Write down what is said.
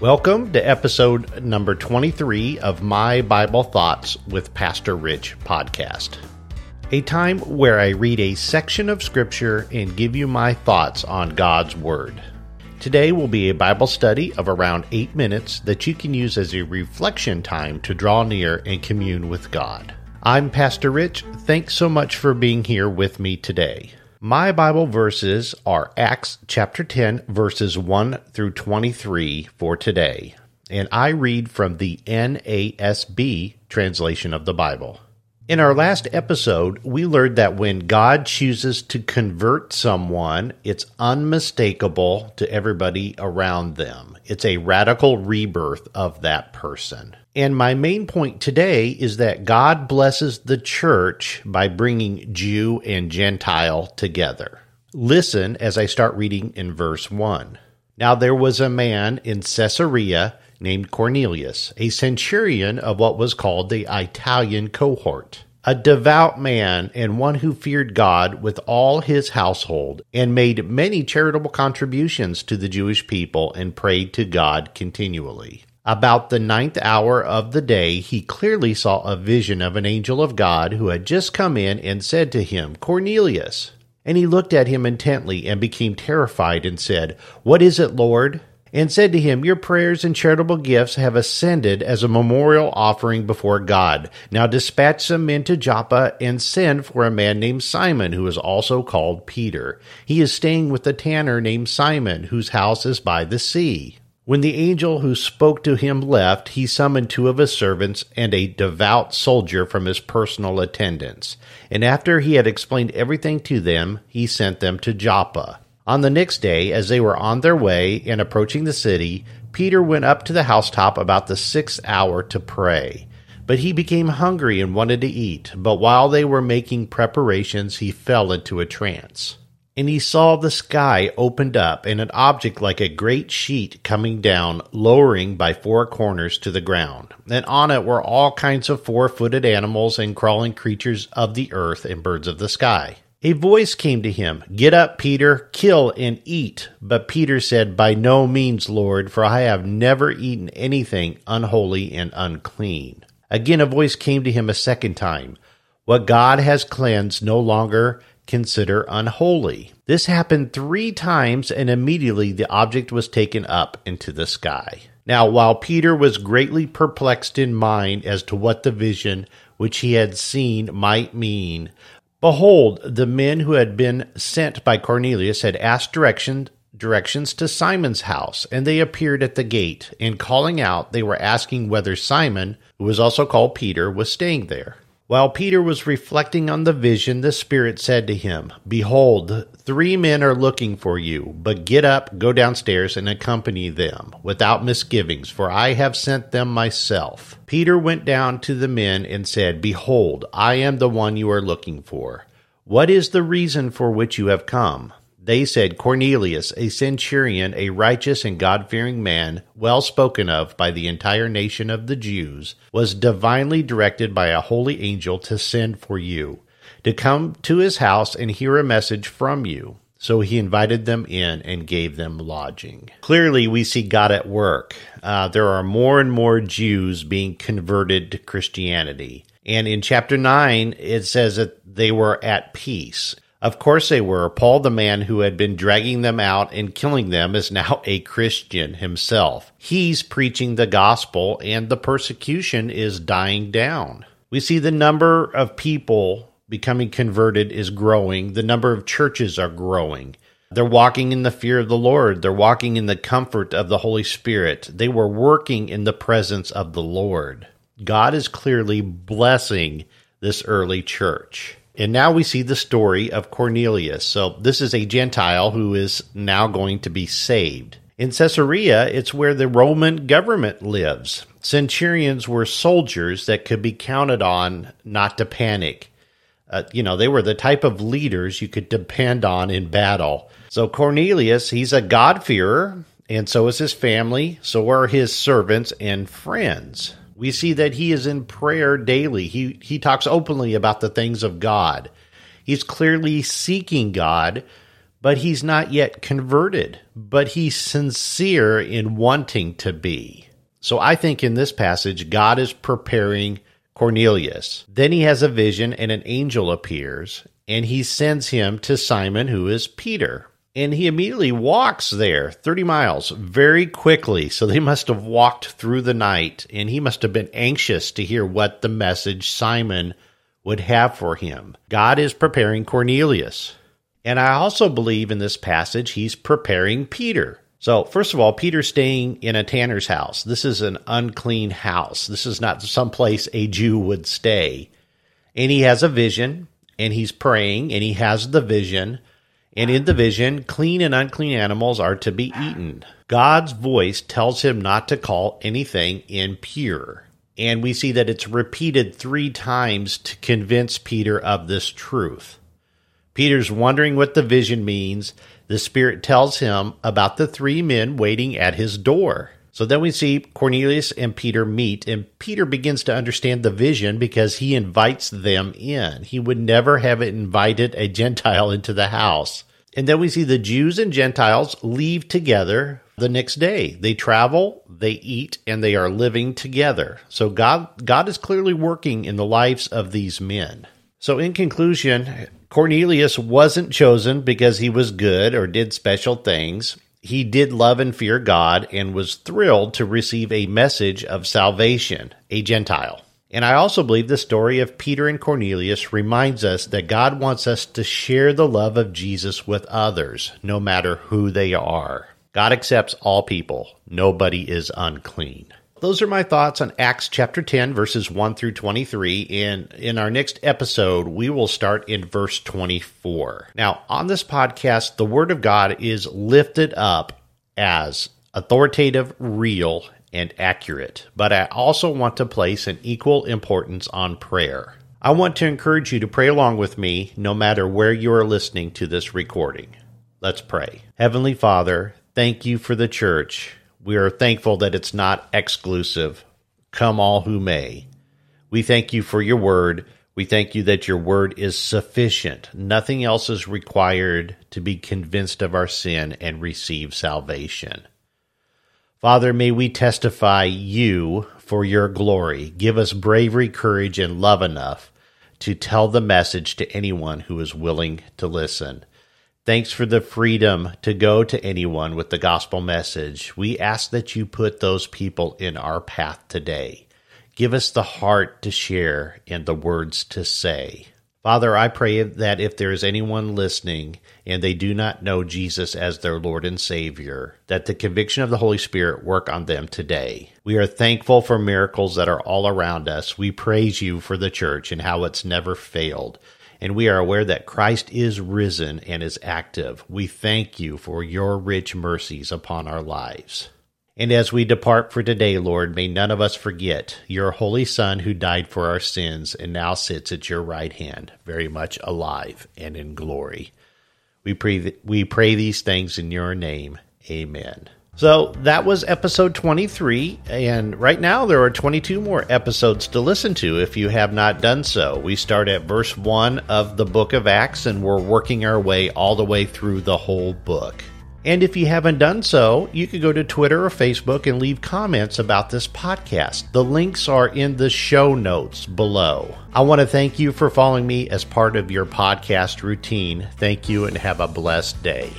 Welcome to episode number 23 of My Bible Thoughts with Pastor Rich podcast. A time where I read a section of Scripture and give you my thoughts on God's Word. Today will be a Bible study of around eight minutes that you can use as a reflection time to draw near and commune with God. I'm Pastor Rich. Thanks so much for being here with me today. My Bible verses are Acts chapter 10, verses 1 through 23 for today, and I read from the NASB translation of the Bible. In our last episode, we learned that when God chooses to convert someone, it's unmistakable to everybody around them. It's a radical rebirth of that person. And my main point today is that God blesses the church by bringing Jew and Gentile together. Listen as I start reading in verse 1. Now there was a man in Caesarea named Cornelius, a centurion of what was called the Italian cohort, a devout man and one who feared God with all his household, and made many charitable contributions to the Jewish people and prayed to God continually. About the ninth hour of the day, he clearly saw a vision of an angel of God who had just come in and said to him, Cornelius. And he looked at him intently and became terrified and said, What is it, Lord? And said to him, Your prayers and charitable gifts have ascended as a memorial offering before God. Now dispatch some men to Joppa and send for a man named Simon, who is also called Peter. He is staying with a tanner named Simon, whose house is by the sea. When the angel who spoke to him left, he summoned two of his servants and a devout soldier from his personal attendants. And after he had explained everything to them, he sent them to Joppa. On the next day, as they were on their way and approaching the city, Peter went up to the housetop about the sixth hour to pray. But he became hungry and wanted to eat. But while they were making preparations, he fell into a trance. And he saw the sky opened up, and an object like a great sheet coming down, lowering by four corners to the ground. And on it were all kinds of four footed animals and crawling creatures of the earth and birds of the sky. A voice came to him, Get up, Peter, kill and eat. But Peter said, By no means, Lord, for I have never eaten anything unholy and unclean. Again a voice came to him a second time, What God has cleansed no longer consider unholy. This happened three times, and immediately the object was taken up into the sky. Now, while Peter was greatly perplexed in mind as to what the vision which he had seen might mean, behold, the men who had been sent by Cornelius had asked directions directions to Simon's house, and they appeared at the gate. And calling out, they were asking whether Simon, who was also called Peter, was staying there. While Peter was reflecting on the vision, the Spirit said to him, Behold, three men are looking for you, but get up, go downstairs, and accompany them, without misgivings, for I have sent them myself. Peter went down to the men and said, Behold, I am the one you are looking for. What is the reason for which you have come? They said, Cornelius, a centurion, a righteous and God fearing man, well spoken of by the entire nation of the Jews, was divinely directed by a holy angel to send for you, to come to his house and hear a message from you. So he invited them in and gave them lodging. Clearly, we see God at work. Uh, there are more and more Jews being converted to Christianity. And in chapter 9, it says that they were at peace. Of course they were. Paul, the man who had been dragging them out and killing them, is now a Christian himself. He's preaching the gospel, and the persecution is dying down. We see the number of people becoming converted is growing, the number of churches are growing. They're walking in the fear of the Lord. They're walking in the comfort of the Holy Spirit. They were working in the presence of the Lord. God is clearly blessing this early church. And now we see the story of Cornelius. So this is a Gentile who is now going to be saved. In Caesarea, it's where the Roman government lives. Centurions were soldiers that could be counted on not to panic. Uh, you know, they were the type of leaders you could depend on in battle. So Cornelius, he's a God-fearer, and so is his family, so are his servants and friends we see that he is in prayer daily. He he talks openly about the things of God. He's clearly seeking God, but he's not yet converted, but he's sincere in wanting to be. So I think in this passage, God is preparing Cornelius. Then he has a vision, and an angel appears, and he sends him to Simon, who is Peter. And he immediately walks there 30 miles very quickly. So they must have walked through the night, and he must have been anxious to hear what the message Simon would have for him. God is preparing Cornelius. And I also believe in this passage, he's preparing Peter. So, first of all, Peter's staying in a tanner's house. This is an unclean house. This is not some place a Jew would stay. And he has a vision, and he's praying, and he has the vision. And in the vision, clean and unclean animals are to be eaten. God's voice tells him not to call anything impure. And we see that it's repeated three times to convince Peter of this truth. Peter's wondering what the vision means the Spirit tells him about the three men waiting at his door. So then we see Cornelius and Peter meet, and Peter begins to understand the vision because he invites them in. He would never have invited a Gentile into the house. And then we see the Jews and Gentiles leave together the next day. They travel, they eat, and they are living together. So God, God is clearly working in the lives of these men. So, in conclusion, Cornelius wasn't chosen because he was good or did special things. He did love and fear God and was thrilled to receive a message of salvation, a Gentile. And I also believe the story of Peter and Cornelius reminds us that God wants us to share the love of Jesus with others, no matter who they are. God accepts all people, nobody is unclean. Those are my thoughts on Acts chapter 10, verses 1 through 23. And in our next episode, we will start in verse 24. Now, on this podcast, the Word of God is lifted up as authoritative, real, and accurate. But I also want to place an equal importance on prayer. I want to encourage you to pray along with me no matter where you are listening to this recording. Let's pray. Heavenly Father, thank you for the church we are thankful that it's not exclusive. Come all who may. We thank you for your word. We thank you that your word is sufficient. Nothing else is required to be convinced of our sin and receive salvation. Father, may we testify you for your glory. Give us bravery, courage, and love enough to tell the message to anyone who is willing to listen. Thanks for the freedom to go to anyone with the gospel message. We ask that you put those people in our path today. Give us the heart to share and the words to say. Father, I pray that if there is anyone listening and they do not know Jesus as their Lord and Savior, that the conviction of the Holy Spirit work on them today. We are thankful for miracles that are all around us. We praise you for the church and how it's never failed and we are aware that Christ is risen and is active. We thank you for your rich mercies upon our lives. And as we depart for today, Lord, may none of us forget your holy Son who died for our sins and now sits at your right hand, very much alive and in glory. We pray, we pray these things in your name. Amen. So that was episode 23, and right now there are 22 more episodes to listen to if you have not done so. We start at verse 1 of the book of Acts, and we're working our way all the way through the whole book. And if you haven't done so, you can go to Twitter or Facebook and leave comments about this podcast. The links are in the show notes below. I want to thank you for following me as part of your podcast routine. Thank you and have a blessed day.